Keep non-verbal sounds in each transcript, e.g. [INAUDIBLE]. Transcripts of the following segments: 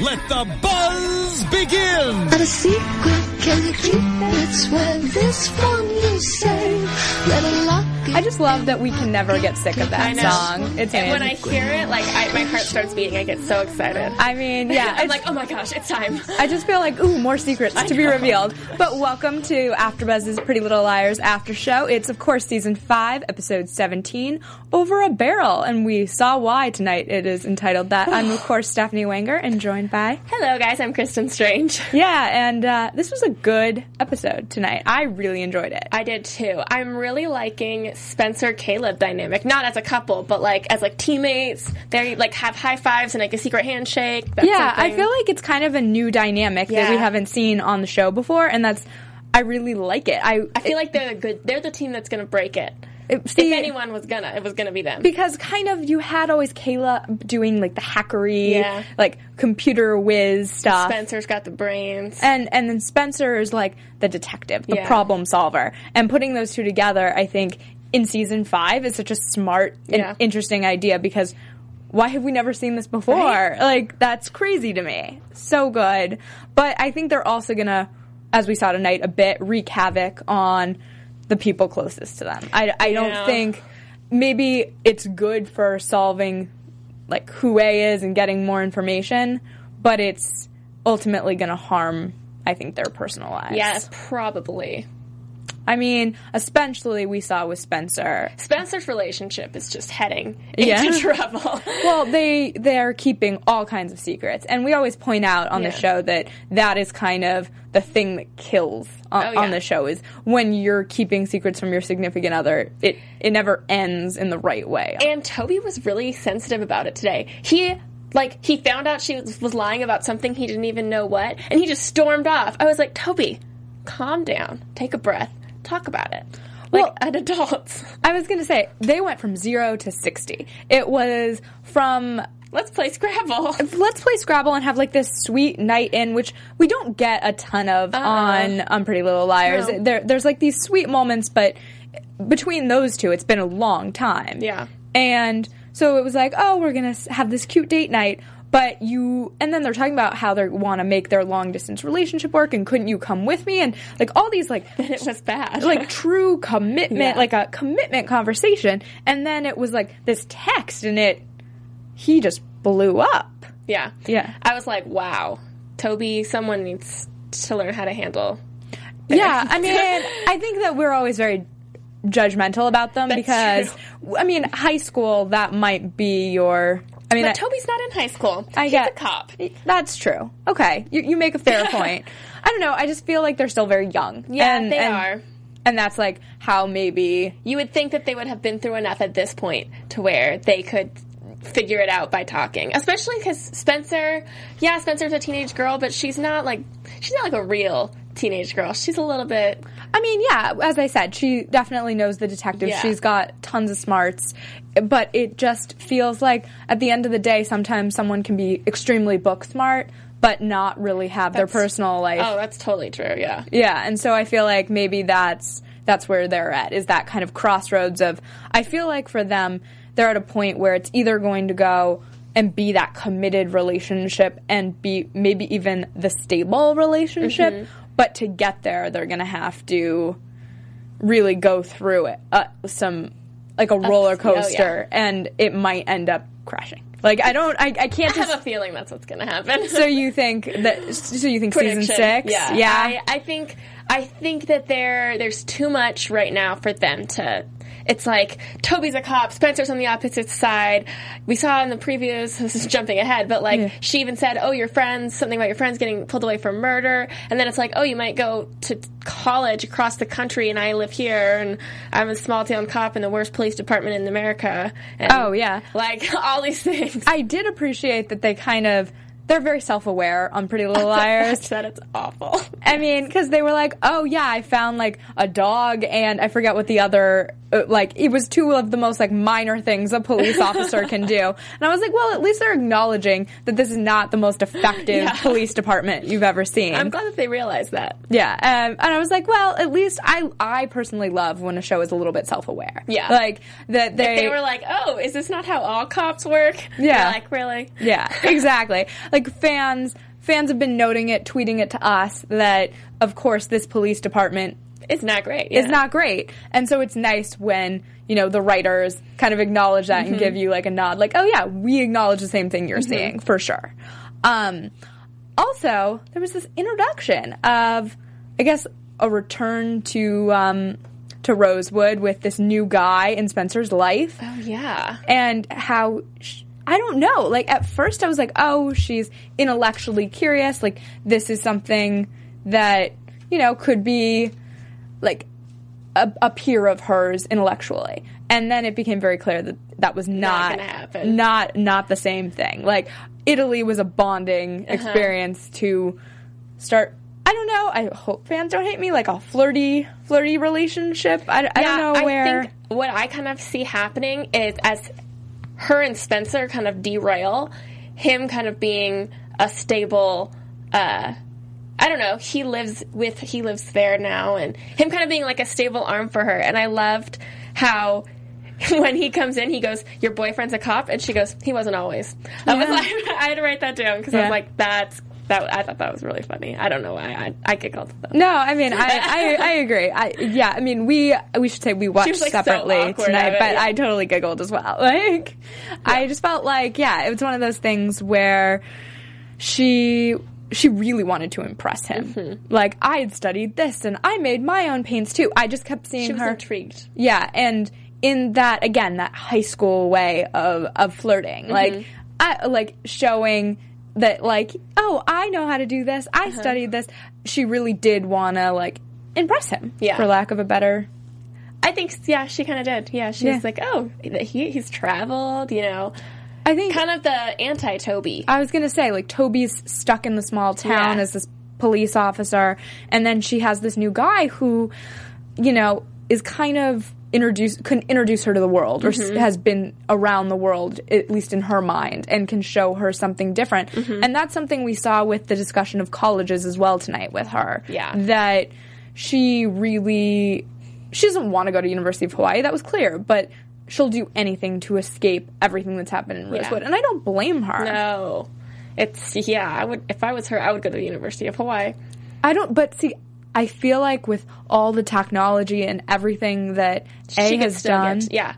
let the buzz begin! Not a secret, can you keep it? Swear this one you say. Let a lock I just love that we can never get sick of that song. It's and in. when I hear it, like I, my heart starts beating. I get so excited. I mean, yeah, [LAUGHS] I'm like, oh my gosh, it's time. I just feel like, ooh, more secrets to be revealed. But welcome to AfterBuzz's Pretty Little Liars after show. It's of course season five, episode seventeen, Over a Barrel, and we saw why tonight. It is entitled that. I'm of course Stephanie Wanger, and joined by Hello, guys. I'm Kristen Strange. [LAUGHS] yeah, and uh, this was a good episode tonight. I really enjoyed it. I did too. I'm really liking Spencer Caleb dynamic. Not as a couple, but like as like teammates. They like have high fives and like a secret handshake. That's yeah, I feel like it's kind of a new dynamic that we haven't seen on the show before, and that's I really like it. I I feel like they're the good. They're the team that's gonna break it. It, see, if anyone was gonna, it was gonna be them. because kind of you had always Caleb doing like the hackery, Yeah. like computer whiz stuff. Spencer's got the brains. and and then Spencer is like the detective, the Yeah. problem solver, and putting those two together, I think in season five is such a smart and Yeah. interesting idea because why have we never seen this before? Right? Like that's crazy to me. So good, but I think they're also gonna, as we saw tonight, a bit wreak havoc on the people closest to them. I I don't think maybe it's good for solving like who A is and getting more information, but it's ultimately going to harm, I think, their personal lives. yeah, probably. I mean, especially we saw with Spencer. Spencer's relationship is just heading into Yeah. [LAUGHS] trouble. Well, they they are keeping all kinds of secrets, and we always point out on the show that that is kind of the thing that kills on, Oh, yeah. on the show is when you're keeping secrets from your significant other. It it never ends in the right way. And Toby was really sensitive about it today. He like he found out she was lying about something he didn't even know what, and he just stormed off. I was like, Toby, calm down, take a breath, talk about it, like Well- an adult. [LAUGHS] I was gonna say they went from zero to sixty. It was from Let's play Scrabble. [LAUGHS] let's play Scrabble and have like this sweet night in, which we don't get a ton of uh-uh. on on Pretty Little Liars. No. There, there's like these sweet moments, but between those two, it's been a long time. Yeah. and so it was like, oh, we're gonna have this cute date night. But you, and then they're talking about how they want to make their long distance relationship work, and couldn't you come with me? And like all these like then [LAUGHS] it was bad. like true commitment, Yeah. like a commitment conversation. And then it was like this text, and it he just blew up. yeah, Yeah. I was like, wow, Toby, someone needs to learn how to handle. Yeah, I mean, I think that we're always very judgmental about them That's because, I mean, high school that might be your. I mean, But I- Toby's not in high school. I He's get a cop. That's true. Okay, you, you make a fair [LAUGHS] point. I don't know. I just feel like they're still very young. Yeah, and, they and- are. and that's like how maybe You would think that they would have been through enough at this point to where they could figure it out by talking. Especially because Spencer, yeah, Spencer's a teenage girl, but she's not like she's not like a real teenage girl. She's a little bit. I mean, yeah, as I said, she definitely knows the detective. Yeah. She's got tons of smarts, but it just feels like at the end of the day, sometimes someone can be extremely book smart, but not really have their personal life. Oh, that's totally true. Yeah. Yeah, and so I feel like maybe that's that's where they're at is that kind of crossroads of I feel like for them they're at a point where it's either going to go and be that committed relationship and be maybe even the stable relationship, but but to get there, they're going to have to really go through it, uh, some like a roller oh, coaster, and it might end up crashing. Like I don't, I, I can't I have a feeling that's what's going to happen. [LAUGHS] so you [LAUGHS] think that? So you think season six? Yeah, yeah. I, I think I think that there there's too much right now for them to. It's like Toby's a cop, Spencer's on the opposite side. We saw in the previews. [LAUGHS] This is jumping ahead, but like Yeah. she even said, "Oh, your friends, something about your friends getting pulled away for murder," and then it's like, "Oh, you might go to college across the country, and I live here, and I'm a small town cop in the worst police department in America." And Oh, yeah. like [LAUGHS] all these things. I did appreciate that they kind of they're very self aware on Pretty Little [LAUGHS] Liars. that it's awful. I mean, because they were like, "Oh yeah, I found like a dog, and I forget what the other uh, like it was two of the most like minor things a police [LAUGHS] officer can do." And I was like, "Well, at least they're acknowledging that this is not the most effective [LAUGHS] Yeah. police department you've ever seen." I'm glad that they realized that. yeah, um, and I was like, "Well, at least I I personally love when a show is a little bit self aware. Yeah. like that they, They were like, "Oh, is this not how all cops work?" Yeah. Like really? Yeah, exactly. Like fans fans have been noting it, tweeting it to us that of course this police department It's not great. yeah. not great. And so it's nice when, you know, the writers kind of acknowledge that Mm-hmm. and give you like a nod like, "Oh yeah, we acknowledge the same thing you're seeing for sure." Um also, there was this introduction of I guess a return to um to Rosewood with this new guy in Spencer's life Oh yeah. and how sh- I don't know. Like at first, I was like, "Oh, she's intellectually curious. Like this is something that you know could be like a, a peer of hers intellectually." And then it became very clear that that was not gonna happen. not not the same thing. Like Italy was a bonding Uh-huh. experience to start. I don't know. I hope fans don't hate me. Like a flirty, flirty relationship. I, I don't know where. I think what I kind of see happening is as her and Spencer kind of derail, him kind of being a stable. uh I don't know. He lives with he lives there now, and him kind of being like a stable arm for her. And I loved how [LAUGHS] when he comes in, he goes, "Your boyfriend's a cop," and she goes, "He wasn't always." I was like, [LAUGHS] I had to write that down because I Yeah. was like, "That's that." I thought that was really funny. I don't know why I I giggled. Though. No, I mean, I, I, I agree. I, yeah, I mean, we we should say we watched like, separately awkward tonight, it, but yeah. I totally giggled as well. [LAUGHS] Like, I just felt like, yeah, it was one of those things where she she really wanted to impress him. Mm-hmm. Like, I had studied this and I made my own paints too. I just kept seeing She was her. intrigued. Yeah, and in that again, that high school way of of flirting, Mm-hmm. like I like showing that like, oh, I know how to do this. I Uh-huh. studied this. She really did want to like impress him, Yeah. for lack of a better. I think, yeah, she kind of did. Yeah, she's Yeah. like, oh, he, he's traveled, you know, I think kind of the anti Toby. I was gonna say like Toby's stuck in the small town Yeah. as this police officer, and then she has this new guy who, you know, is kind of introduce can introduce her to the world or Mm-hmm. has been around the world at least in her mind and can show her something different Mm-hmm. and that's something we saw with the discussion of colleges as well tonight with her Yeah. that she really she doesn't want to go to university of hawaii that was clear but she'll do anything to escape everything that's happened in rosewood and i don't blame her No. It's, yeah, I would, if I was her, I would go to the University of Hawaii. I don't, but see, I feel like with all the technology and everything that A She could has done, yeah.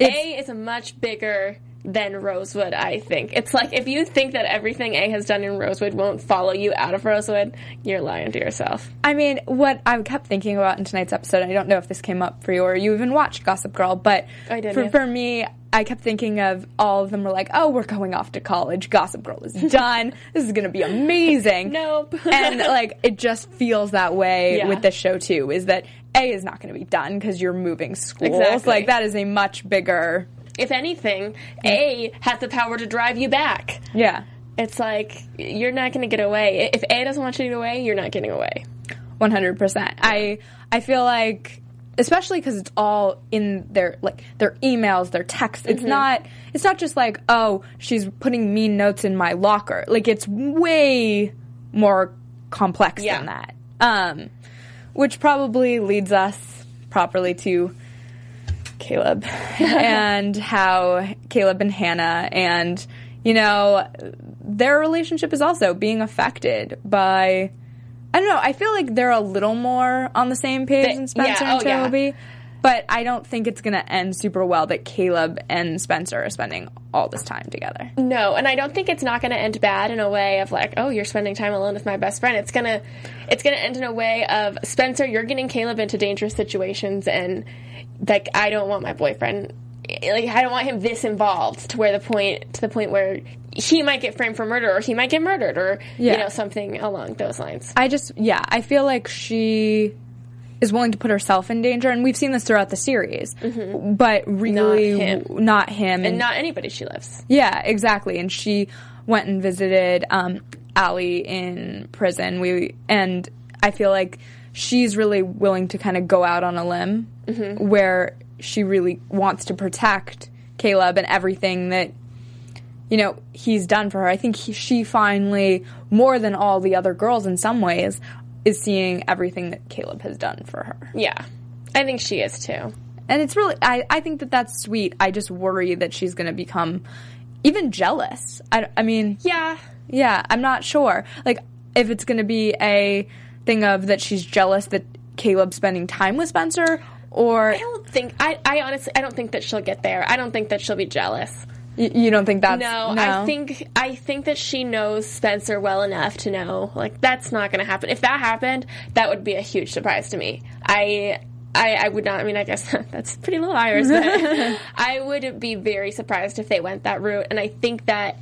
A is a much bigger than Rosewood, I think. It's like if you think that everything A has done in Rosewood won't follow you out of Rosewood, you're lying to yourself. I mean, what I kept thinking about in tonight's episode, I don't know if this came up for you or you even watched Gossip Girl, but for, for me, I kept thinking of all of them were like, oh, we're going off to college. Gossip Girl is [LAUGHS] done. this is going to be amazing. Nope. and like, it just feels that way Yeah. with this show too, is that A is not going to be done because you're moving schools. Exactly. Like, that is a much bigger, If anything, A has the power to drive you back. yeah. It's like you're not going to get away. If A doesn't want you to get away, you're not getting away. One hundred percent. I I feel like, especially because it's all in their like their emails, their texts. Mm-hmm. It's not. It's not just like oh, she's putting mean notes in my locker. Like it's way more complex Yeah. than that. Um, which probably leads us properly to Caleb [LAUGHS] and how Caleb and Hannah and you know their relationship is also being affected by I don't know. I feel like they're a little more on the same page than Spencer yeah, and oh, yeah. But I don't think it's going to end super well that Caleb and Spencer are spending all this time together. No, and I don't think it's not going to end bad in a way of like, oh, you're spending time alone with my best friend. It's gonna, it's gonna end in a way of Spencer, you're getting Caleb into dangerous situations, and like I don't want my boyfriend, like I don't want him this involved to where the point to the point where he might get framed for murder or he might get murdered or Yeah. you know something along those lines. I just, yeah, I feel like she is willing to put herself in danger, and we've seen this throughout the series, but really him. not him. And not anybody she loves. Yeah, exactly. And she went and visited um, Ali in prison. We and I feel like she's really willing to kind of go out on a limb where she really wants to protect Caleb and everything that you know he's done for her. I think he, she finally, more than all the other girls in some ways, is seeing everything that Caleb has done for her. Yeah, I think she is too. And it's really, I, I think that that's sweet. I just worry that she's going to become even jealous. I, I mean, Yeah, yeah, I'm not sure. Like, if it's going to be a thing of that she's jealous that Caleb's spending time with Spencer, or I don't think I, I honestly I don't think that she'll get there. I don't think that she'll be jealous. You don't think that's. No, I think I think that she knows Spencer well enough to know like that's not going to happen. If that happened, that would be a huge surprise to me. I I, I would not. I mean, I guess [LAUGHS] that's Pretty Little Liars, but [LAUGHS] I would be very surprised if they went that route. And I think that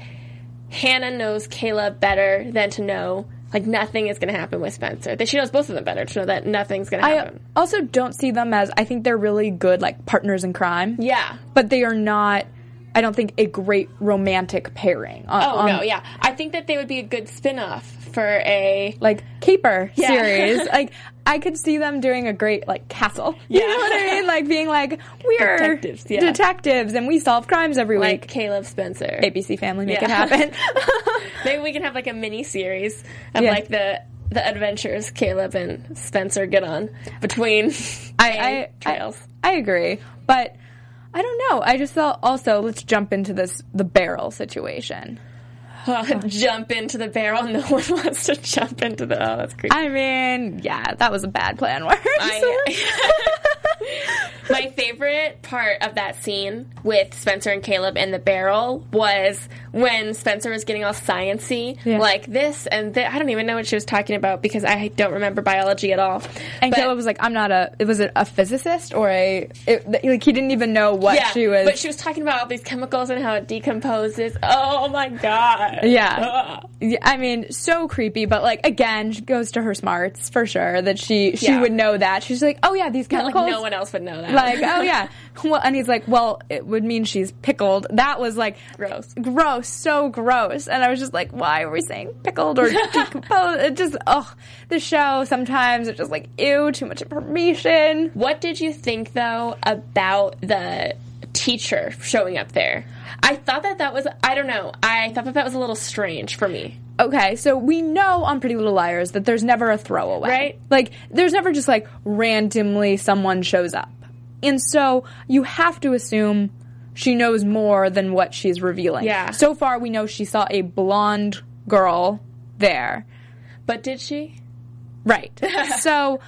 Hannah knows Caleb better than to know like nothing is going to happen with Spencer. That she knows both of them better to know that nothing's going to happen. I also don't see them as. I think they're really good, like, partners in crime. yeah. But they are not, I don't think, a great romantic pairing. On, Oh on- no, um, yeah. I think that they would be a good spin-off for a like caper Yeah. series. [LAUGHS] like I could see them doing a great like castle. [LAUGHS] You Yeah. know what I mean? Like being like we're Detectives, yeah. detectives and we solve crimes every like week. Caleb Spencer. ABC Family make it happen. [LAUGHS] Maybe we can have like a mini series of like the the adventures Caleb and Spencer get on between I, I, trails. I I agree, but I don't know. I just thought also let's jump into this the barrel situation. [LAUGHS] jump into the barrel. No one [LAUGHS] wants to jump into the. Oh, that's creepy. I mean, yeah, that was a bad plan [LAUGHS] word. I- My favorite part of that scene with Spencer and Caleb in the barrel was when Spencer was getting all sciency, Yeah. like this and th- I don't even know what she was talking about because I don't remember biology at all. and But- Caleb was like, "I'm not a. It was it a physicist or a it, like he didn't even know what yeah, she was." but she was talking about all these chemicals and how it decomposes. Oh my god! Yeah. Ugh. I mean, so creepy, but like again, she goes to her smarts for sure that she she Yeah. would know that. She's like, oh yeah, these Like chemicals. no one else would know that. Like, oh yeah. Well, and he's like, well, it would mean she's pickled. That was like Gross. gross, so gross. And I was just like, why are we saying pickled or [LAUGHS] decomposed? It just, ugh. The show sometimes it's just like, ew, too much information. What did you think though about the teacher showing up there? I thought that that was I don't know. I thought that that was a little strange for me. Okay, so we know on Pretty Little Liars that there's never a throwaway. Right. Like, there's never just like randomly someone shows up. And so you have to assume she knows more than what she's revealing. Yeah. So far, we know she saw a blonde girl there. But did she? Right. [LAUGHS] so,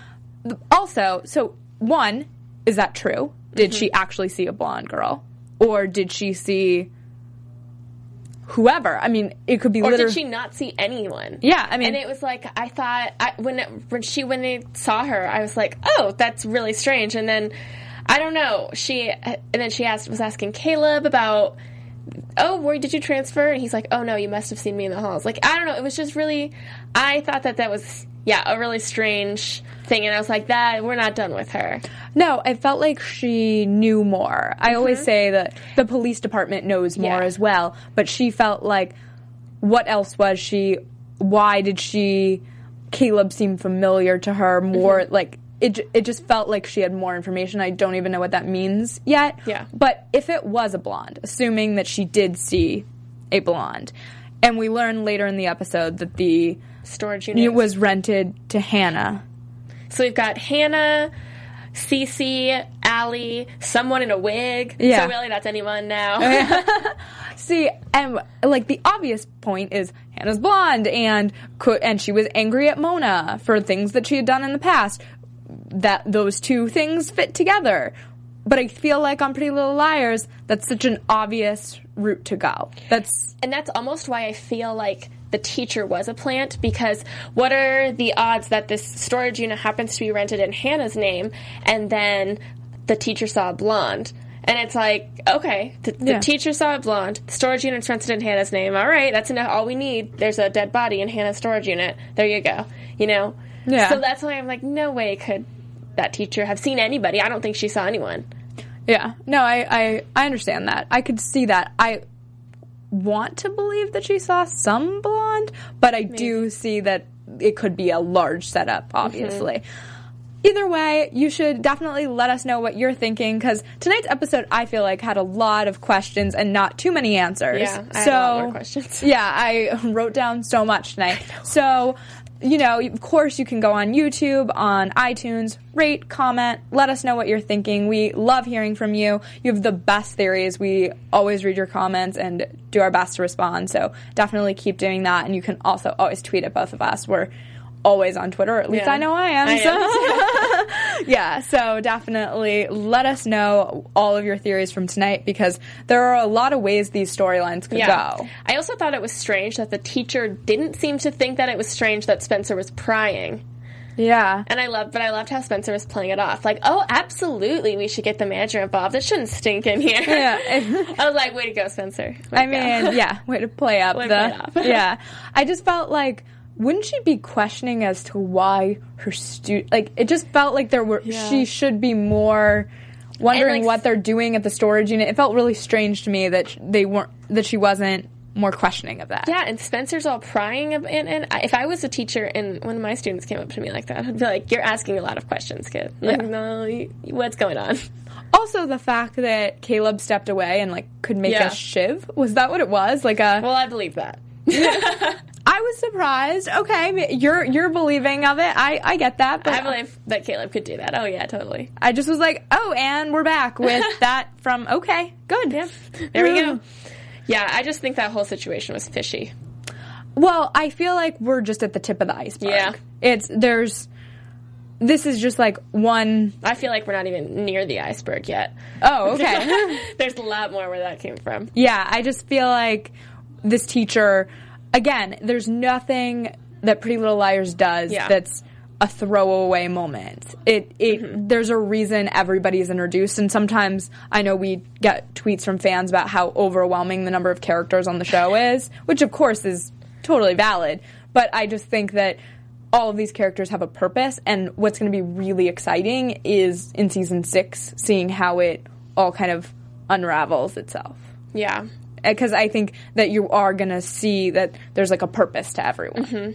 also, so one, is that true? Did mm-hmm. she actually see a blonde girl? Or did she see whoever? I mean, it could be Or literally. did she not see anyone? Yeah, I mean- and it was like I thought I, when it, when she when they saw her, I was like, oh, that's really strange. And then I don't know. She and then she asked was asking Caleb about. Oh, where did you transfer? And he's like, "Oh no, you must have seen me in the halls." Like, I don't know. It was just really, I thought that that was, yeah, a really strange thing. And I was like, "That we're not done with her." No, I felt like she knew more. I mm-hmm. always say that the police department knows more Yeah. as well, but she felt like what else was she? Why did she? Caleb seemed familiar to her more. Mm-hmm. Like it, it just felt like she had more information. I don't even know what that means yet. Yeah. But if it was a blonde, assuming that she did see a blonde, and we learn later in the episode that the Storage unit it was rented to Hannah. So we've got Hannah, Cece, Ali, someone in a wig. Yeah. So really, that's anyone now. [LAUGHS] [LAUGHS] See, and like the obvious point is Hannah's blonde, and could and she was angry at Mona for things that she had done in the past. That those two things fit together. But I feel like on Pretty Little Liars, that's such an obvious route to go. That's and that's almost why I feel like the teacher was a plant because what are the odds that this storage unit happens to be rented in Hannah's name and then the teacher saw a blonde? And it's like, okay, the, the Yeah. teacher saw a blonde, the storage unit's rented in Hannah's name. All right, that's enough. All we need. There's a dead body in Hannah's storage unit. There you go. You know? Yeah. So that's why I'm like, no way could that teacher have seen anybody. I don't think she saw anyone. yeah. No, I I, I understand that. I could see that. I want to believe that she saw some blonde, but I do see that it could be a large setup, mm-hmm. obviously. Either way, you should definitely let us know what you're thinking because tonight's episode, I feel like, had a lot of questions and not too many answers. Yeah, I had so, a lot more questions. [LAUGHS] Yeah, I wrote down so much tonight. So, you know, of course, you can go on YouTube, on iTunes, rate, comment, let us know what you're thinking. We love hearing from you. You have the best theories. We always read your comments and do our best to respond. So definitely keep doing that. And you can also always tweet at both of us. We're always on Twitter. At least Yeah. I know I am. I so [LAUGHS] [LAUGHS] yeah, so definitely let us know all of your theories from tonight because there are a lot of ways these storylines could go. I also thought it was strange that the teacher didn't seem to think that it was strange that Spencer was prying. Yeah. And I loved, but I loved how Spencer was playing it off. Like, oh, absolutely, we should get the manager involved. It shouldn't stink in here. [LAUGHS] Yeah. I was like, way to go, Spencer. Way I go. mean, yeah, way to play up Way the. play yeah, I just felt like wouldn't she be questioning as to why her stu like it just felt like there were Yeah. she should be more wondering like, what they're doing at the storage unit. It felt really strange to me that they weren't that she wasn't more questioning of that. Yeah, and Spencer's all prying, and, and if I was a teacher and one of my students came up to me like that, I'd be like, "You're asking a lot of questions, kid. Like, Yeah. no, what's going on?" Also, the fact that Caleb stepped away and like could make Yeah. a shiv was that what it was? Like a Well, I believe that. [LAUGHS] [LAUGHS] I was surprised. Okay, you're you're believing of it. I I get that, but I believe that Caleb could do that. Oh yeah, totally. I just was like, oh, and we're back with [LAUGHS] that from okay, good. Yeah, there we mm. go. Yeah, I just think that whole situation was fishy. Well, I feel like we're just at the tip of the iceberg. Yeah. It's there's this is just like one I feel like we're not even near the iceberg yet. oh, okay. [LAUGHS] There's a lot more where that came from. yeah, I just feel like this teacher again, there's nothing that Pretty Little Liars does Yeah. that's a throwaway moment. It it mm-hmm. there's a reason everybody's introduced and sometimes I know we get tweets from fans about how overwhelming the number of characters on the show [LAUGHS] is, which of course is totally valid, but I just think that all of these characters have a purpose and what's going to be really exciting is in season 6 seeing how it all kind of unravels itself Yeah. Because I think that you are going to see that there's like a purpose to everyone.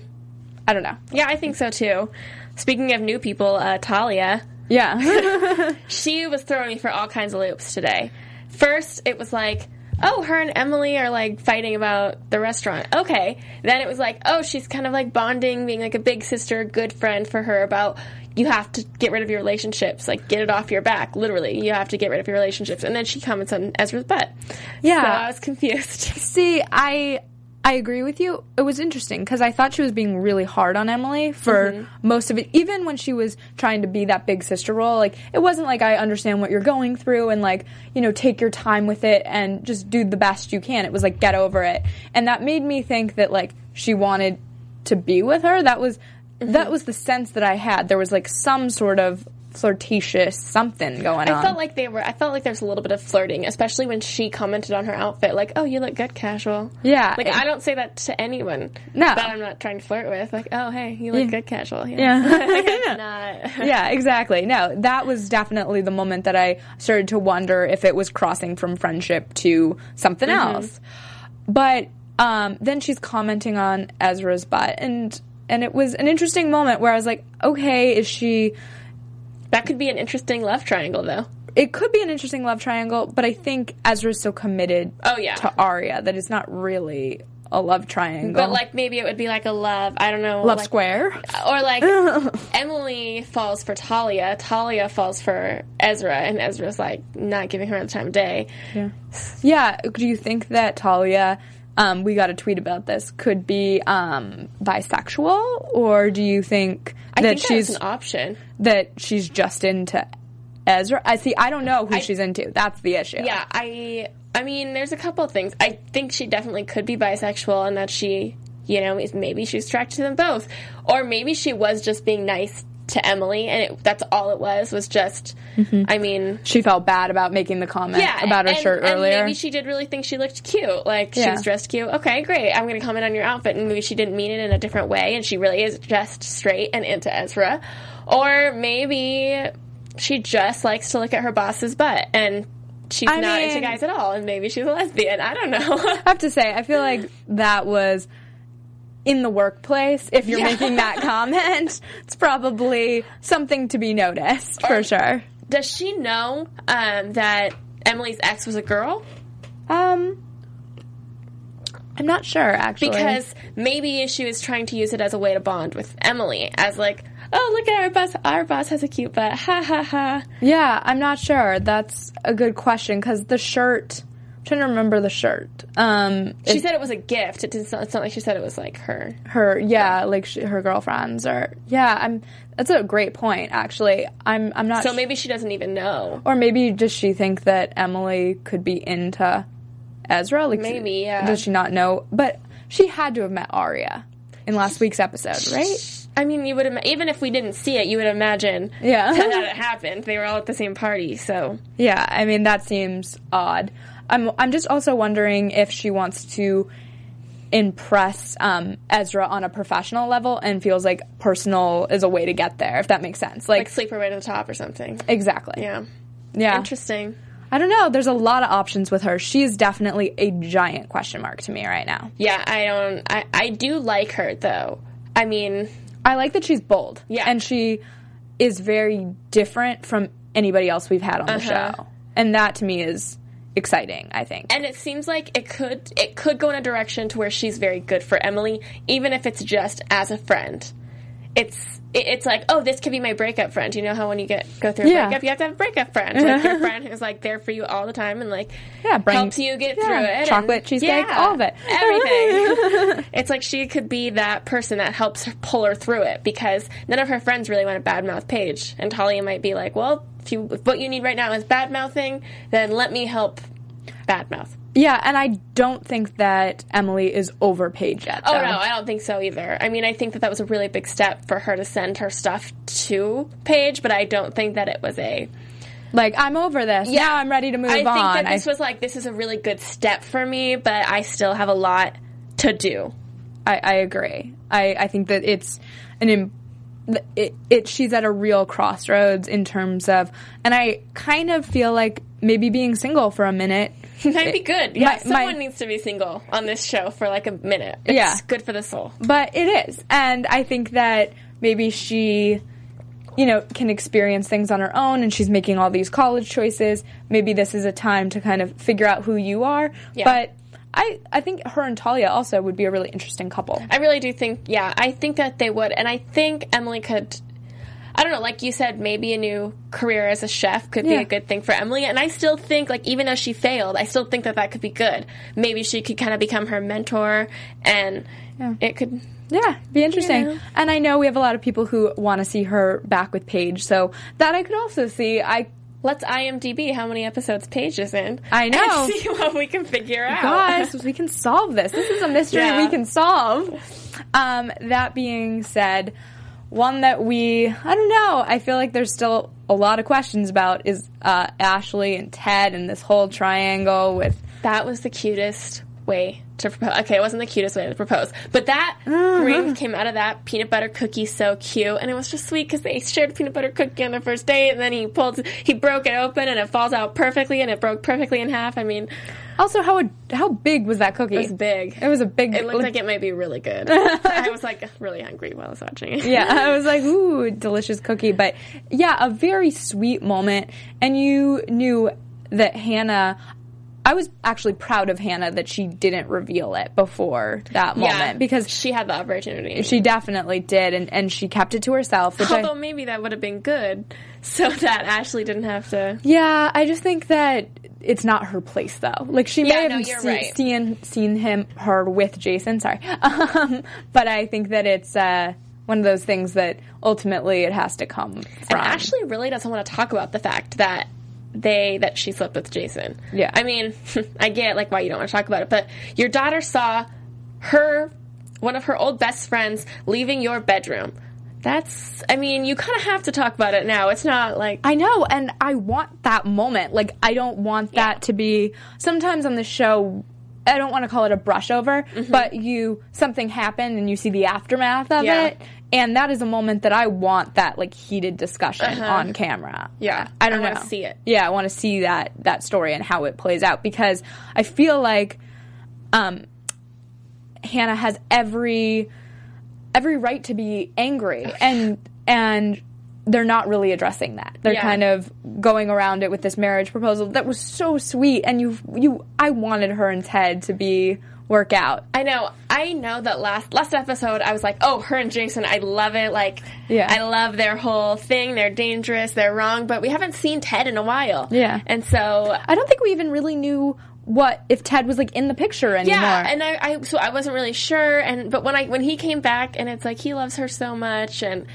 I don't know. Yeah, I think so too. Speaking of new people, uh, Talia, Yeah. [LAUGHS] [LAUGHS] she was throwing me for all kinds of loops today. First, it was like, oh, her and Emily are like fighting about the restaurant. Okay. Then it was like, oh, she's kind of like bonding, being like a big sister, good friend for her about you have to get rid of your relationships, like get it off your back. Literally, you have to get rid of your relationships. And then she comments on Ezra's butt. Yeah. So I was confused. [LAUGHS] See, I I agree with you. It was interesting because I thought she was being really hard on Emily for mm-hmm. most of it. Even when she was trying to be that big sister role, like it wasn't like I understand what you're going through and like you know take your time with it and just do the best you can. It was like get over it, and that made me think that like she wanted to be with her. That was that was the sense that I had. There was like some sort of flirtatious something going on. I felt like they were. I felt like there's a little bit of flirting, especially when she commented on her outfit, like, "Oh, you look good, casual." Yeah. like I don't say that to anyone. No. that I'm not trying to flirt with. Like, "Oh, hey, you look Yeah. good, casual." Yeah. [LAUGHS] [LAUGHS] [LAUGHS] not. yeah, exactly. No, that was definitely the moment that I started to wonder if it was crossing from friendship to something else. But um, then she's commenting on Ezra's butt, and and it was an interesting moment where I was like, okay, is she? That could be an interesting love triangle, though. It could be an interesting love triangle, but I think Ezra's so committed Oh, yeah. to Aria that it's not really a love triangle. But like maybe it would be like a love. I don't know. love like, square. Uh, or like [LAUGHS] Emily falls for Talia, Talia falls for Ezra, and Ezra's like not giving her the time of day. Yeah. Do you think that Talia? Um, we got a tweet about this. Could be um, bisexual, or do you think I that think she's an option. that she's just into Ezra? I see. I don't know who I- she's into. That's the issue. Yeah, I I mean, there's a couple of things. I think she definitely could be bisexual, and that she, you know, maybe she's attracted to them both, or maybe she was just being nice to Emily, and it, that's all it was. Was just, mm-hmm. I mean. She felt bad about making the comment Yeah, about her and, shirt and earlier. maybe she did really think she looked cute. Like Yeah. was dressed cute. Okay, great. I'm going to comment on your outfit, and maybe she didn't mean it in a different way, and she really is just straight and into Ezra, or maybe she just likes to look at her boss's butt, and she's I not mean- into guys at all, and maybe she's a lesbian. I don't know. [LAUGHS] I have to say, I feel like that was in the workplace. If you're Yeah. making that [LAUGHS] comment, it's probably something to be noticed for sure. Does she know um, that Emily's ex was a girl? Um, I'm not sure actually Because maybe she was trying to use it as a way to bond with Emily, as like, oh, look at our boss. Our boss has a cute butt. Ha ha ha. yeah, I'm not sure. That's a good question because the shirt. I'm trying to remember the shirt. Um, She it- said it was a gift. It didn't. It's not like she said it was like her. her yeah like she, her girlfriends or yeah i'm that's a great point actually i'm i'm not So maybe she doesn't even know. or maybe does she think that emily could be into ezra like Maybe, yeah. does she not know but she had to have met Aria in last week's episode right I mean, you would ima- even if we didn't see it, you would imagine Yeah. [LAUGHS] that it happened. They were all at the same party, so yeah i mean that seems odd i'm i'm just also wondering if she wants to impress um, Ezra on a professional level and feels like personal is a way to get there if that makes sense like, like sleep her way to the top or something. exactly Yeah, yeah interesting. I don't know. There's a lot of options with her. She is definitely a giant question mark to me right now. Yeah, I don't. I I do like her though. I mean, I like that she's bold. Yeah. And she is very different from anybody else we've had on the Uh-huh. show. And that to me is exciting, I think. and it seems like it could it could go in a direction to where she's very good for Emily, even if it's just as a friend. It's it's like oh this could be my breakup friend. You know how when you get go through a Yeah. breakup you have to have a breakup friend, like your [LAUGHS] friend who's like there for you all the time and like Yeah, bring- helps you get yeah, through it. and- chocolate, cheesecake, yeah, all of it. everything. [LAUGHS] it's like she could be that person that helps her pull her through it because none of her friends really want to badmouth Paige, and Talia might be like, well if you if what you need right now is bad mouthing, then let me help badmouth. Yeah, and I don't think that Emily is over Paige yet. Oh no, I don't think so either. I mean, I think that that was a really big step for her to send her stuff to Paige, but I don't think that it was a. Like, I'm over this. Yeah, I'm ready to move I on. I think that this I, was like this is a really good step for me, but I still have a lot to do. I, I agree. I, I think that it's an Im- it, it she's at a real crossroads in terms of and I kind of feel like maybe being single for a minute Might be good. Yeah, my- my- someone needs to be single on this show for like a minute. It's Yeah. good for the soul. but it is. And I think that maybe she you know can experience things on her own and she's making all these college choices. Maybe this is a time to kind of figure out who you are. Yeah. But I I think her and Talia also would be a really interesting couple. I really do think, yeah, I think that they would, and I think Emily could. I don't know, like you said, maybe a new career as a chef could be a good thing for Emily. And I still think, like, even though she failed, I still think that that could be good. Maybe she could kind of become her mentor, and it could. Yeah, be interesting. Yeah. And I know we have a lot of people who want to see her back with Paige, so that I could also see. I Let's IMDb how many episodes Paige is in. I [LAUGHS] know. See what we can figure out. guys, we can solve this. This is a mystery Yeah. we can solve. Um, that being said, one that we I don't know. I feel like there's still a lot of questions about is uh, Ashley and Ted and this whole triangle with That was the cutest way to propose. Okay, it wasn't the cutest way to propose, but that Uh-huh. ring came out of that peanut butter cookie so cute, and it was just sweet because they shared peanut butter cookie on the first date, and then he pulled, he broke it open, and it falls out perfectly, and it broke perfectly in half. I mean, also how how big was that cookie? it was big. It was a big. It looked like it might be really good. [LAUGHS] I was like really hungry while I was watching it. yeah, I was like, [LAUGHS] ooh, delicious cookie. But yeah, a very sweet moment. And you knew that Hannah, I was actually proud of Hannah that she didn't reveal it before that Yeah, moment because she had the opportunity. she definitely did, and, and she kept it to herself. Which Although I, maybe that would have been good, so [LAUGHS] that Ashley didn't have to. yeah, I just think that it's not her place though. Like she may have no, see- right. seen seen him her with Jason. Sorry, [LAUGHS] um, but I think that it's uh, one of those things that ultimately it has to come from. And Ashley really doesn't want to talk about the fact that they that she slept with Jason. Yeah. I mean, [LAUGHS] I get like why you don't want to talk about it, but your daughter saw her one of her old best friends leaving your bedroom. That's I mean, you kind of have to talk about it now. It's not like I know, and I want that moment. Like, I don't want Yeah. that to be. Sometimes on the show, I don't want to call it a brush over, Mm-hmm. but you something happened and you see the aftermath of Yeah. it, and that is a moment that I want that like heated discussion on camera. Uh-huh. Yeah. I don't I know. see it. Yeah, I want to see that that story and how it plays out because I feel like um, Hannah has every every right to be angry and and they're not really addressing that. They're Yeah. kind of going around it with this marriage proposal that was so sweet and you you I wanted her and Ted to be work out. I know. I know that last last episode I was like, "Oh, her and Jason, I love it. Like Yeah. I love their whole thing. They're dangerous, they're wrong, but we haven't seen Ted in a while." Yeah. And so I don't think we even really knew what if Ted was like in the picture anymore. Yeah, and I, I so I wasn't really sure, and but when I when he came back, and it's like he loves her so much, and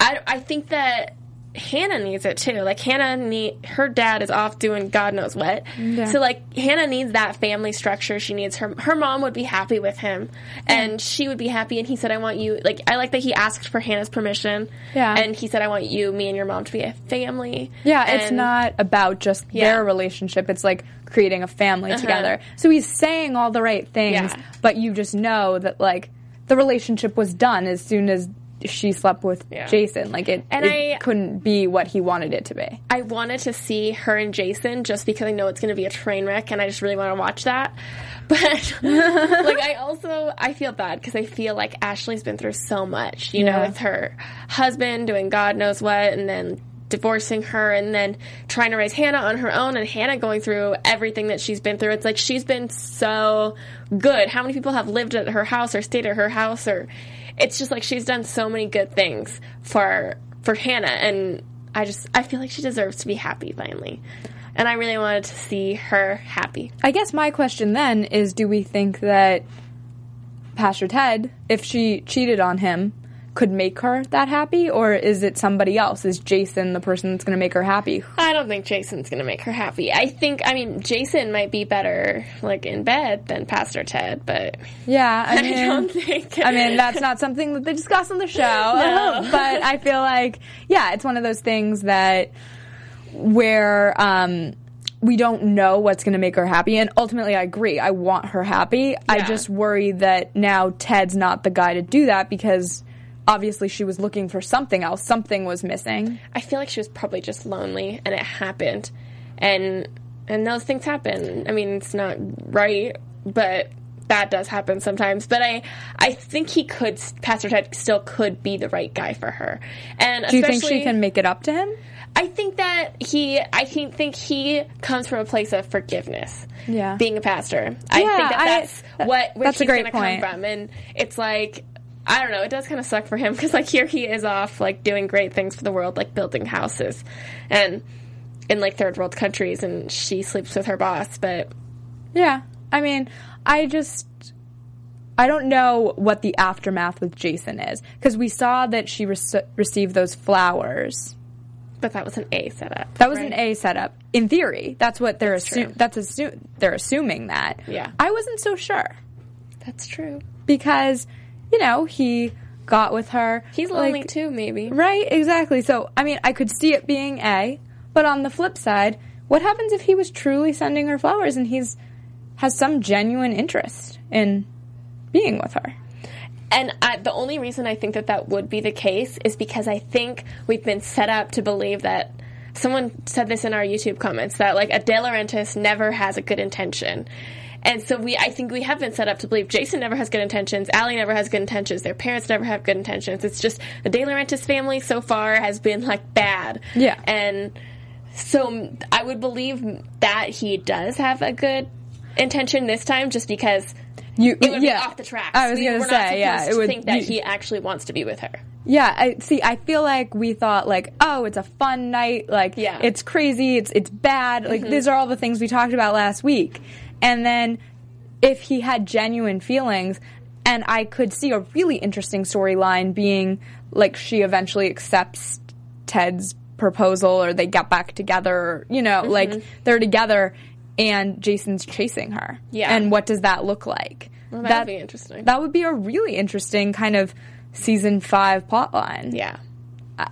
I I think that Hannah needs it too. Like Hannah need her dad is off doing God knows what, so like Hannah needs that family structure. She needs her her mom would be happy with him, and she would be happy. And he said, "I want you." Like I like that he asked for Hannah's permission. Yeah. and he said, "I want you, me, and your mom to be a family." Yeah, it's not about just Yeah. Uh-huh. their relationship. It's like creating a family together. So he's saying all the right things, Yeah. but you just know that like the relationship was done as soon as she slept with Yeah. Jason. Like it, And it I- couldn't be what he wanted it to be. I wanted to see her and Jason just because I know it's going to be a train wreck and I just really want to watch that. [LAUGHS] But [LAUGHS] like I also I feel bad because I feel like Ashley's been through so much, you know, with her husband doing God knows what and then divorcing her and then trying to raise Hannah on her own and Hannah going through everything that she's been through. It's like she's been so good. How many people have lived at her house or stayed at her house or it's just like she's done so many good things for for Hannah and I just I feel like she deserves to be happy finally. And I really wanted to see her happy. I guess my question then is do we think that Pastor Ted, if she cheated on him, could make her that happy? Or is it somebody else? Is Jason the person that's going to make her happy? I don't think Jason's gonna make her happy. I think I mean Jason might be better like in bed than Pastor Ted, but Yeah, [LAUGHS] I I mean, don't think I mean, that's [LAUGHS] not something that they discuss on the show. [LAUGHS] But I feel like, yeah, it's one of those things that where um, we don't know what's going to make her happy. And ultimately, I agree. I want her happy. I just worry that now Ted's not the guy to do that because obviously she was looking for something else. Something was missing. I feel like she was probably just lonely and it happened. And and those things happen. I mean, it's not right, but that does happen sometimes. But I I think he could Pastor Ted still could be the right guy for her. And Do you think she can make it up to him? I think that he, I think, think he comes from a place of forgiveness. Yeah. Being a pastor, I Yeah, think that that's that- what where that's a great gonna point. come from, and it's like. I don't know. It does kind of suck for him because, like, here he is off, like, doing great things for the world, like building houses, and in like third world countries, and she sleeps with her boss. But Yeah. I mean, I just I don't know what the aftermath with Jason is because we saw that she rece- received those flowers. but that was an A setup. That was an? A setup. In theory, that's what they're That's assu- that's assu- they're assuming that. Yeah. I wasn't so sure That's true. because you know, he got with her. He's like- lonely too, maybe. Right, exactly. So, I mean, I could see it being A, but on the flip side, what happens if he was truly sending her flowers and he's has some genuine interest in being with her? And I, the only reason I think that that would be the case is because I think we've been set up to believe that someone said this in our YouTube comments that like a DiLaurentis never has a good intention. And so we, I think we have been set up to believe Jason never has good intentions, Ali never has good intentions, their parents never have good intentions. It's just the DiLaurentis family so far has been like bad. Yeah. And So I would believe that he does have a good intention this time, just because You, it would yeah. be off the tracks. I was we gonna say, yeah, it would think that you- he actually wants to be with her. Yeah, I see. I feel like we thought like, oh, it's a fun night. Like, Yeah. Mm-hmm. it's crazy. It's it's bad. Like these are all the things we talked about last week. And then if he had genuine feelings, and I could see a really interesting storyline being like she eventually accepts Ted's proposal, or they get back together. Or, you know, Mm-hmm. like they're together, and Jason's chasing her. Yeah. And what does that look like? Well, that would be interesting. That would be a really interesting kind of season five plotline. yeah,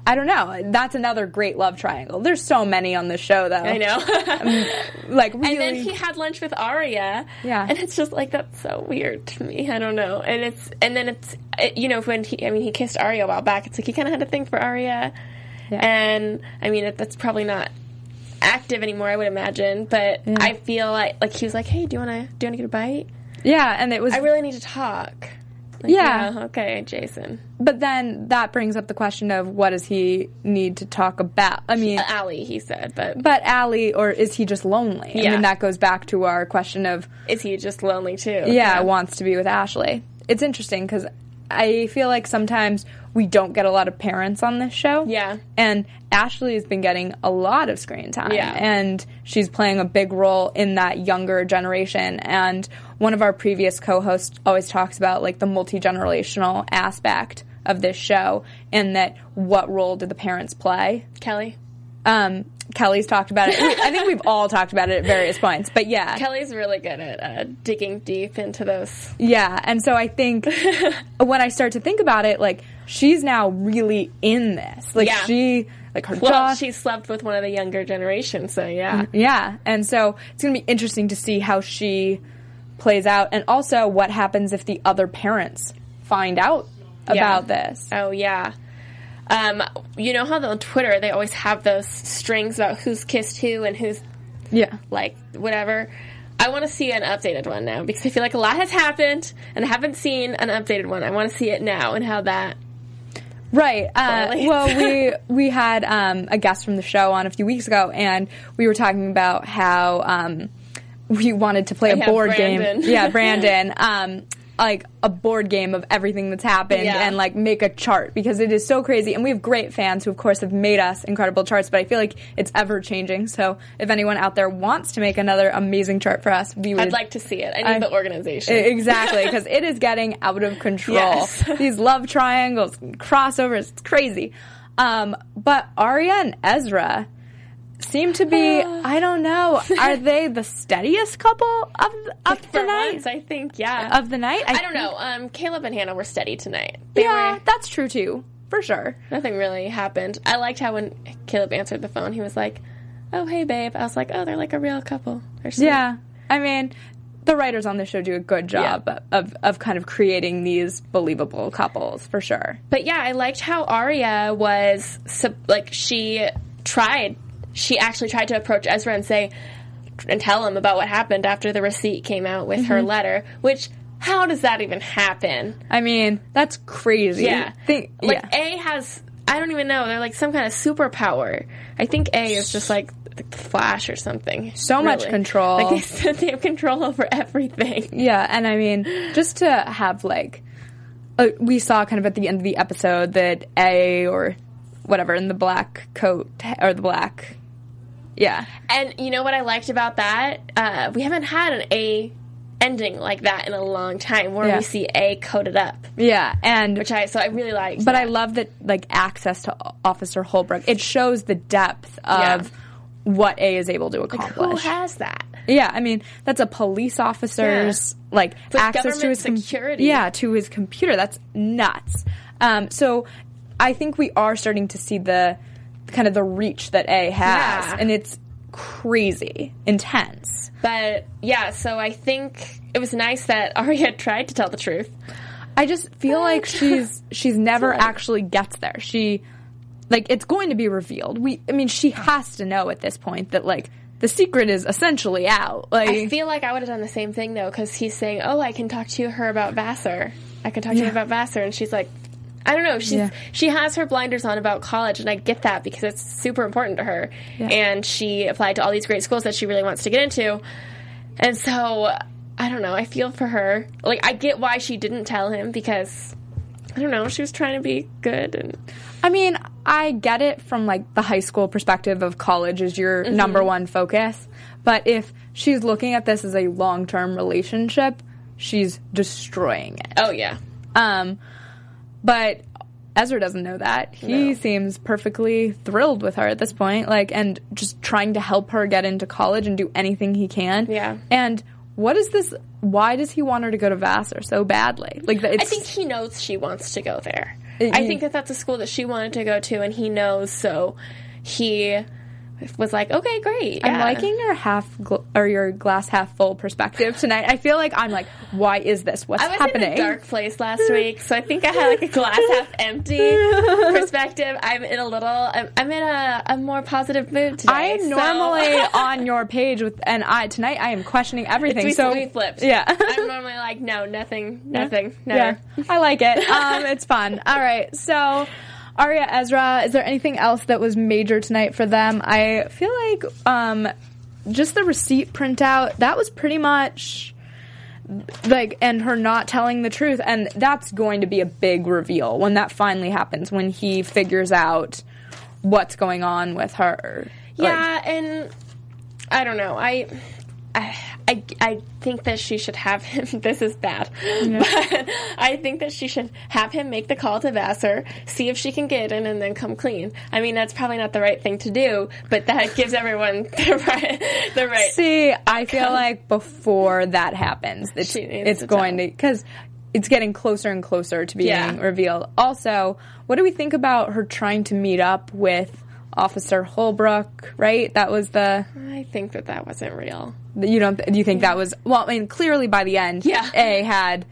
I, don't know. That's another great love triangle. There's so many on this show, though. I know. [LAUGHS] Like really. And then he had lunch with Aria. Yeah. And it's just like that's so weird to me. I don't know. And it's and then it's it, you know when he I mean he kissed Aria a while back. It's like he kind of had a thing for Aria. Yeah. And I mean it, that's probably not active anymore. I would imagine. But I feel like like he was like, hey, do you wanna do you wanna get a bite? yeah, and it was. I really need to talk. Like, Yeah. Okay, Jason. but then that brings up the question of what does he need to talk about? I mean, uh, Ali, he said, but but Ali, or is he just lonely? I Yeah. mean, that goes back to our question of is he just lonely too? yeah, wants to be with Ashley. It's interesting because I feel like sometimes we don't get a lot of parents on this show. Yeah. And Ashley has been getting a lot of screen time. Yeah. And she's playing a big role in that younger generation. And one of our previous co hosts always talks about like the multi generational aspect of this show and that what role do the parents play? Kelly. Um, Kelly's talked about it. I think we've all talked about it at various points, but yeah. [LAUGHS] Kelly's really good at uh, digging deep into those. Yeah, and so I think [LAUGHS] when I start to think about it, like she's now really in this. Like Yeah. she, like her Well, jaw. she slept with one of the younger generation, so yeah. yeah, and so it's gonna be interesting to see how she plays out, and also what happens if the other parents find out about this. Oh yeah. Um, you know how on Twitter they always have those strings about who's kissed who and who's Yeah, like whatever. I want to see an updated one now because I feel like a lot has happened and I haven't seen an updated one. I want to see it now and how that. Right. Uh, well, we [LAUGHS] we had um, a guest from the show on a few weeks ago, and we were talking about how um, we wanted to play a board Brandon. game. Yeah, [LAUGHS] Brandon. Um, like a board game of everything that's happened Yeah. and like make a chart because it is so crazy and we have great fans who of course have made us incredible charts but I feel like it's ever changing so if anyone out there wants to make another amazing chart for us we would I'd like to see it. I need I- the organization. Exactly, [LAUGHS] because it is getting out of control. Yes. [LAUGHS] These love triangles, crossovers, it's crazy. Um, but Aria and Ezra seem to be, [SIGHS] I don't know, are they the steadiest couple of, of the For night? once, I think yeah. Of the night? I don't know. Um, Caleb and Hannah were steady tonight. They Yeah, were that's true too, for sure. nothing really happened. I liked how when Caleb answered the phone, he was like, "Oh hey babe." I was like, "Oh, they're like a real couple." Yeah, I mean, the writers on the show do a good job of, of kind of creating these believable couples, for sure. But yeah, I liked how Aria was like she tried. She actually tried to approach Ezra and say and tell him about what happened after the receipt came out with Mm-hmm. her letter. Which how does that even happen? I mean, that's crazy. Yeah, Think, like yeah. A has I don't even know. They're like some kind of superpower. I think A is just like the Flash or something. So much control. Like [LAUGHS] they they have control over everything. Yeah, and I mean, just to have like, uh, we saw kind of at the end of the episode that A or whatever in the black coat or the black, yeah, And you know what I liked about that? Uh, we haven't had an A ending like that in a long time, where Yeah. we see A coded up, yeah, and which I so I really liked. but I love that like access to Officer Holbrook. It shows the depth of Yeah. what A is able to accomplish. who has that? Yeah, I mean that's a police officer's like like access to his com- security. Yeah, to his computer. That's nuts. Um, so I think we are starting to see the kind of the reach that A has, Yeah. and it's crazy intense. But yeah, so I think it was nice that [LAUGHS] Aria tried to tell the truth. I just feel like she's [LAUGHS] she's never actually gets there. She like it's going to be revealed. We I mean she has to know at this point that like the secret is essentially out. Like I feel like I would have done the same thing though, because he's saying, "Oh, I can talk to her about Vassar. I can talk to Yeah. you about Vassar," and she's like, I don't know. She's Yeah. she has her blinders on about college, and I get that because it's super important to her. And she applied to all these great schools that she really wants to get into, and so I don't know. I feel for her. Like I get why she didn't tell him because I don't know. She was trying to be good, and I mean, I get it from like the high school perspective of college is your Mm-hmm. number one focus. But if she's looking at this as a long term relationship, she's destroying it. oh yeah, Um, but Ezra doesn't know that. He No. seems perfectly thrilled with her at this point, like, and just trying to help her get into college and do anything he can. Yeah. And what is this? Why does he want her to go to Vassar so badly? Like, it's, I think he knows she wants to go there. It- I think that that's a school that she wanted to go to, and he knows. So he was like, "Okay, great." I'm liking your half gl- or your glass half full perspective tonight. I feel like I'm like, why is this? What's I was happening? in a dark place last week, so I think I had like a glass half [LAUGHS] empty perspective. I'm in a little. I'm, I'm in a, a more positive mood today. I am so- normally [LAUGHS] on your page with, and I tonight I am questioning everything. we, so we flipped. Yeah. I'm normally like, no, nothing, nothing, never. Yeah, I like it. Um, it's fun. All right, so Aria Ezra, is there anything else that was major tonight for them? I feel like um, just the receipt printout that was pretty much like, and her not telling the truth, and that's going to be a big reveal when that finally happens when he figures out what's going on with her. Like, Yeah, and I don't know. I, I, I, I think that she should have him. [LAUGHS] This is bad, [LAUGHS] but I think that she should have him make the call to Vassar, see if she can get in, and then come clean. I mean, that's probably not the right thing to do, but that [LAUGHS] gives everyone the right, the right. See, I feel like before that happens, it's, it's to going tell. to because it's getting closer and closer to being Yeah. revealed. Also, what do we think about her trying to meet up with Officer Holbrook? Right, that was the I think that that wasn't real. you don't do you think that was well? I mean, clearly by the end, Yeah. A had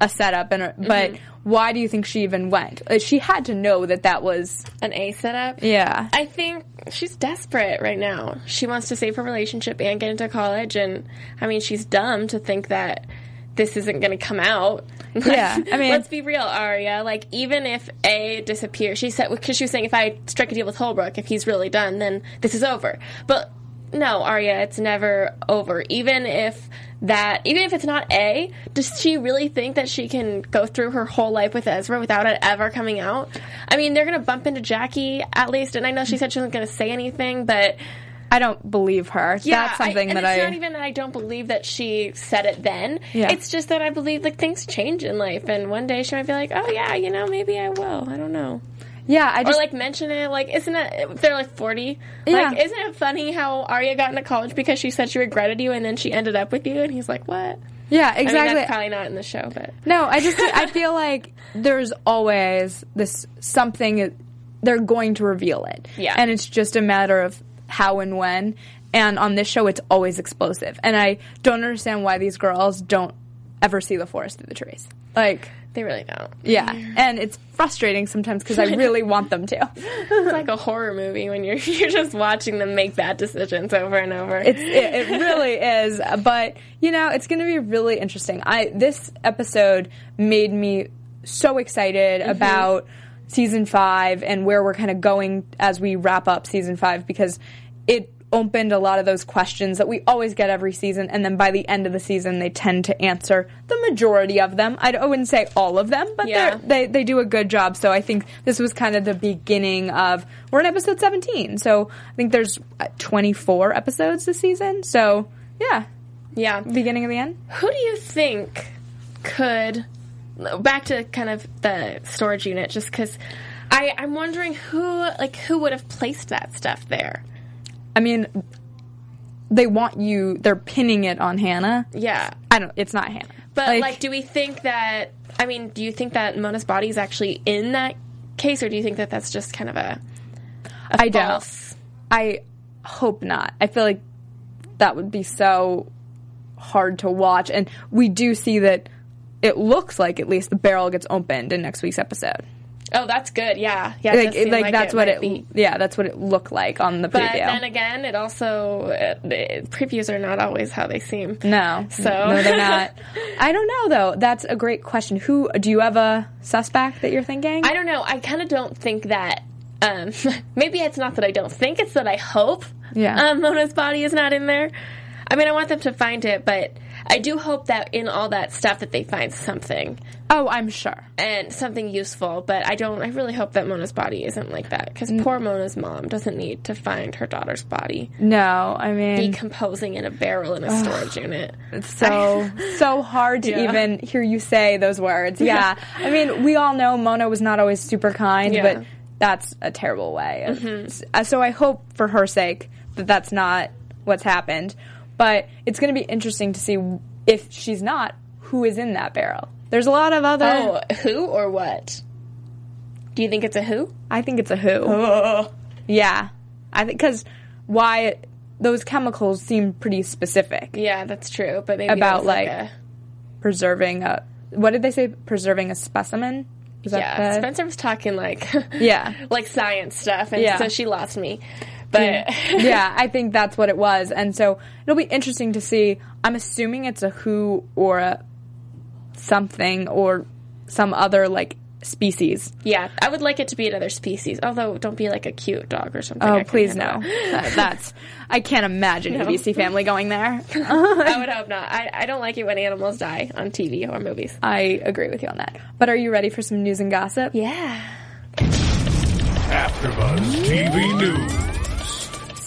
a setup, and a, but why do you think she even went? Uh, She had to know that that was An A setup. yeah. I think she's desperate right now. She wants to save her relationship and get into college, and I mean, she's dumb to think that this isn't going to come out. [LAUGHS] Yeah, I mean- let's be real, Aria. Like, even if A disappears, she said because she was saying if I strike a deal with Holbrook, if he's really done, then this is over. But no, Aria, it's never over. Even if that, even if it's not A, does she really think that she can go through her whole life with Ezra without it ever coming out? I mean, they're gonna bump into Jackie at least, and I know she said she wasn't gonna say anything, but I don't believe her. yeah, That's something I, that it's I not even that I don't believe that she said it then. Yeah. It's just that I believe like things change in life, and one day she might be like, oh yeah, you know, maybe I will. I don't know. yeah. I Or just like mention it, like isn't it? They're like forty. Yeah. Like isn't it funny how Aria got into college because she said she regretted you and then she ended up with you, and he's like, what? yeah I mean, exactly. probably not in the show, but No, I just I feel like there's always this something they're going to reveal it. Yeah. And it's just a matter of how and when. And on this show it's always explosive. And I don't understand why these girls don't ever see the forest through the trees. Like they really don't. yeah, and it's frustrating sometimes because I [LAUGHS] really want them to. It's like a horror movie when you're [LAUGHS] you're just watching them make bad decisions over and over. It's it, it really is, but you know, it's going to be really interesting. I this episode made me so excited mm-hmm. about season 5 and where we're kind of going as we wrap up season 5 because it opened a lot of those questions that we always get every season and then by the end of the season they tend to answer the majority of them. I wouldn't say all of them, but Yeah. they they do a good job. So I think this was kind of the beginning of we're in episode 17. So I think there's uh, 24 episodes this season. So yeah, yeah. beginning of the end. Who do you think could back to kind of the storage unit just because I, I'm wondering who like who would have placed that stuff there. I mean, they want you. They're pinning it on Hannah. Yeah, I don't. It's not Hannah. but like, do we think that? I mean, do you think that Mona's body is actually in that case, or do you think that that's just kind of a, a I don't. false? I hope not. I feel like that would be so hard to watch, and we do see that. It looks like at least the barrel gets opened in next week's episode. Oh, that's good. Yeah, yeah. it Like, does seem like, that's it what it. be. Yeah, that's what it looked like on the But preview. then again, it also uh, the previews are not always how they seem. no, So- no, they're not. [LAUGHS] I don't know though. That's a great question. Who do you have a suspect that you're thinking? I don't know. I kind of don't think that. Um, [LAUGHS] maybe it's not that I don't think; it's that I hope. Yeah. Um, Mona's body is not in there. I mean, I want them to find it, but I do hope that in all that stuff that they find something oh, I'm sure. and something useful. But I don't. I really hope that Mona's body isn't like that because poor Mona's mom doesn't need to find her daughter's body No, I mean decomposing in a barrel in a storage unit. it's so [LAUGHS] so hard to Yeah. even hear you say those words. Yeah, [LAUGHS] I mean we all know Mona was not always super kind, Yeah. but that's a terrible way. Uh, So I hope for her sake that that's not what's happened. But it's going to be interesting to see if she's not who is in that barrel. There's a lot of other. Oh, who or what? Do you think it's a who? I think it's a who. [LAUGHS] Yeah, I think because why those chemicals seem pretty specific. Yeah, that's true. But maybe About, was like, a, Preserving a what did they say? Preserving a specimen. Is that yeah. Spencer was talking like [LAUGHS] Yeah. like science stuff, and Yeah. so she lost me. But [LAUGHS] yeah, I think that's what it was. And so it'll be interesting to see. I'm assuming it's a who or a something or some other like species. yeah, I would like it to be another species. Although, don't be like a cute dog or something. Oh, couldn't please no. [LAUGHS] That- that's I can't imagine No. ABC Family going there. [LAUGHS] I would hope not. I, I don't like it when animals die on TV or movies. I agree with you on that. But are you ready for some news and gossip? Yeah. AfterBuzz TV News.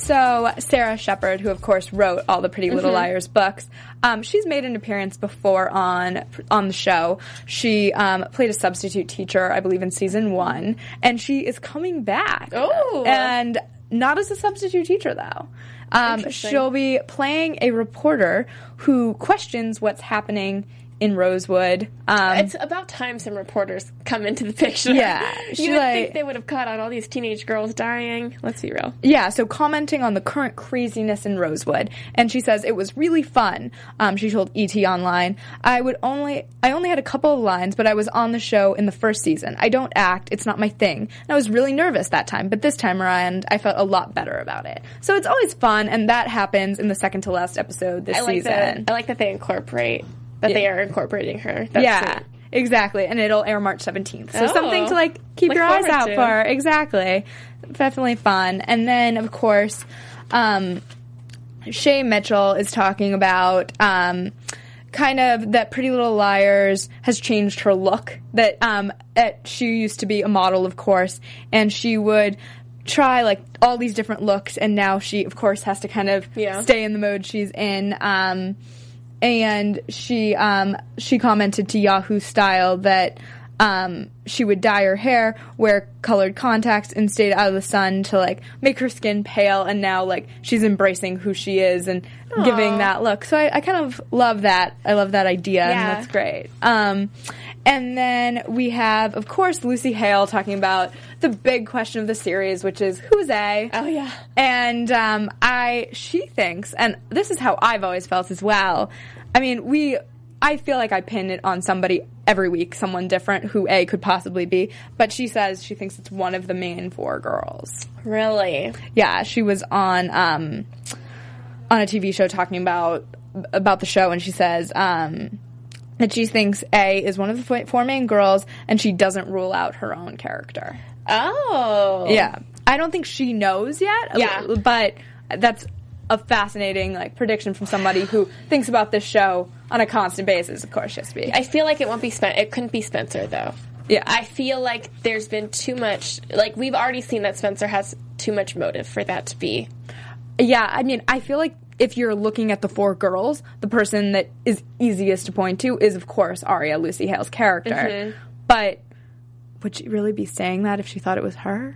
So Sara Shepard, who of course wrote all the Pretty Little Liars books, um, she's made an appearance before on on the show. She um, played a substitute teacher, I believe, in season one, and she is coming back. Oh. and not as a substitute teacher though. Um, she'll be playing a reporter who questions what's happening in Rosewood. Um, It's about time some reporters come into the picture. Yeah, [LAUGHS] you would like- think they would have caught on all these teenage girls dying. Let's be real. Yeah, so commenting on the current craziness in Rosewood, and she says it was really fun. Um, she told ET Online, "I would only, I only had a couple of lines, but I was on the show in the first season. I don't act; it's not my thing. And I was really nervous that time, but this time around, I felt a lot better about it. So it's always fun, and that happens in the second to last episode this I like season. that. I like that they incorporate that they are incorporating her. That's yeah, sweet. exactly. And it'll air March 17th. So Oh. something to like keep your eyes out to. for. Exactly. Definitely fun. And then of course, um, Shay Mitchell is talking about um, kind of that Pretty Little Liars has changed her look. That um, at, she used to be a model, of course, and she would try like all these different looks, and now she, of course, has to kind of Yeah. stay in the mode she's in. Um, and she um, she commented to Yahoo Style that um, she would dye her hair, wear colored contacts, and stay out of the sun to like make her skin pale. And now like she's embracing who she is and giving that look. So I, I kind of love that. I love that idea, and Yeah. that's great. Um, and then we have, of course, Lucy Hale talking about the big question of the series, which is who's A? Oh yeah. And um, I, she thinks, and this is how I've always felt as well. I mean, we, I feel like I pin it on somebody every week, someone different who A could possibly be. But she says she thinks it's one of the main four girls. Really? Yeah, she was on um, on a TV show talking about about the show, and she says um, that she thinks A is one of the four- main girls, and she doesn't rule out her own character. Oh. Yeah. I don't think she knows yet. Uh, yeah. But that's a fascinating like prediction from somebody who thinks about this show on a constant basis. Of course, she has to be. I feel like it won't be Spen- It couldn't be Spencer though. yeah. I feel like there's been too much. Like we've already seen that Spencer has too much motive for that to be. yeah. I mean, I feel like if you're looking at the four girls, the person that is easiest to point to is, of course, Aria, Lucy Hale's character. Mm-hmm. But would she really be saying that if she thought it was her?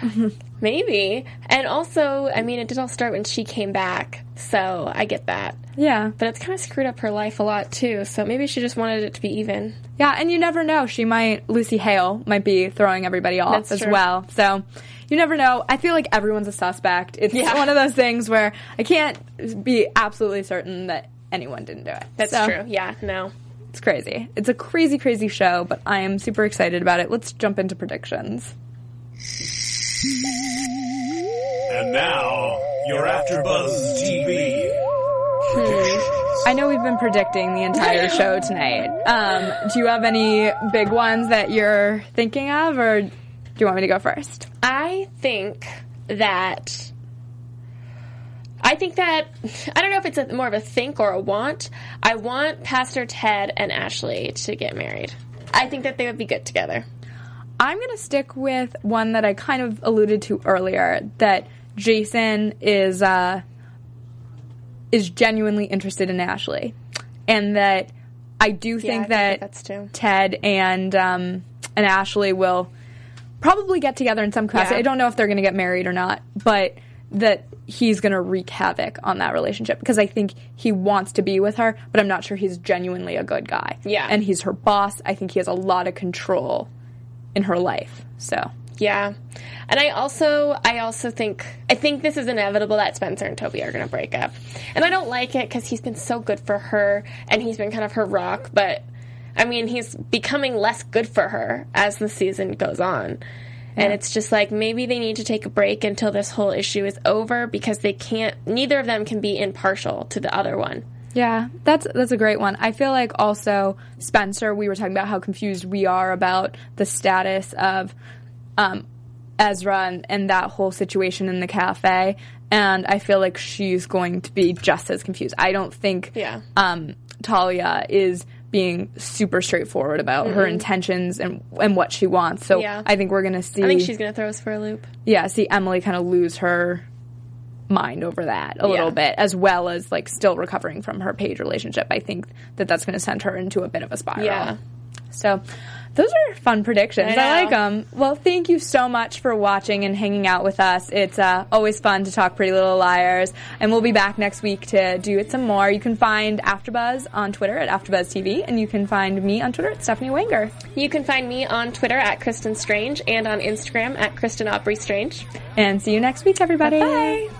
[LAUGHS] Maybe. And also, I mean, it did all start when she came back, so I get that. Yeah. But it's kind of screwed up her life a lot too. So maybe she just wanted it to be even. Yeah, and you never know. She might Lucy Hale might be throwing everybody off That's as true. well. So you never know. I feel like everyone's a suspect. It's Yeah. one of those things where I can't be absolutely certain that anyone didn't do it. That's So, true. Yeah. No. It's crazy. It's a crazy, crazy show, but I am super excited about it. Let's jump into predictions. And now, you're AfterBuzz TV. I know we've been predicting the entire show tonight. Um, do you have any big ones that you're thinking of, or do you want me to go first? I think that. I think that I don't know if it's a, more of a think or a want. I want Pastor Ted and Ashley to get married. I think that they would be good together. I'm going to stick with one that I kind of alluded to earlier that Jason is uh, is genuinely interested in Ashley, and that I do think I think that that's. Ted and um, and Ashley will probably get together in some capacity. Yeah. I don't know if they're going to get married or not, but that he's going to wreak havoc on that relationship because I think he wants to be with her, but I'm not sure he's genuinely a good guy. Yeah. and he's her boss. I think he has a lot of control in her life. So Yeah. And I also I also think I think this is inevitable that Spencer and Toby are going to break up. And I don't like it cuz he's been so good for her and he's been kind of her rock, but I mean, he's becoming less good for her as the season goes on. And it's just like maybe they need to take a break until this whole issue is over because they can't neither of them can be impartial to the other one. Yeah, that's that's a great one. I feel like also Spencer. We were talking about how confused we are about the status of um, Ezra and, and that whole situation in the cafe, and I feel like she's going to be just as confused. I don't think Yeah. um, Talia is being super straightforward about her mm-hmm. intentions and and what she wants. So Yeah. I think we're gonna see. I think she's going to throw us for a loop. yeah, see Emily kind of lose her mind over that a little bit, as well as like still recovering from her Paige relationship. I think that that's going to send her into a bit of a spiral. Yeah. So those are fun predictions. I I, like them. Well, thank you so much for watching and hanging out with us. It's uh, always fun to talk Pretty Little Liars, and we'll be back next week to do it some more. You can find AfterBuzz on Twitter at AfterBuzzTV, and you can find me on Twitter at Stephanie Wanger. You can find me on Twitter at Kristen Strange and on Instagram at Kristen Aubrey Strange. And see you next week, everybody. Bye.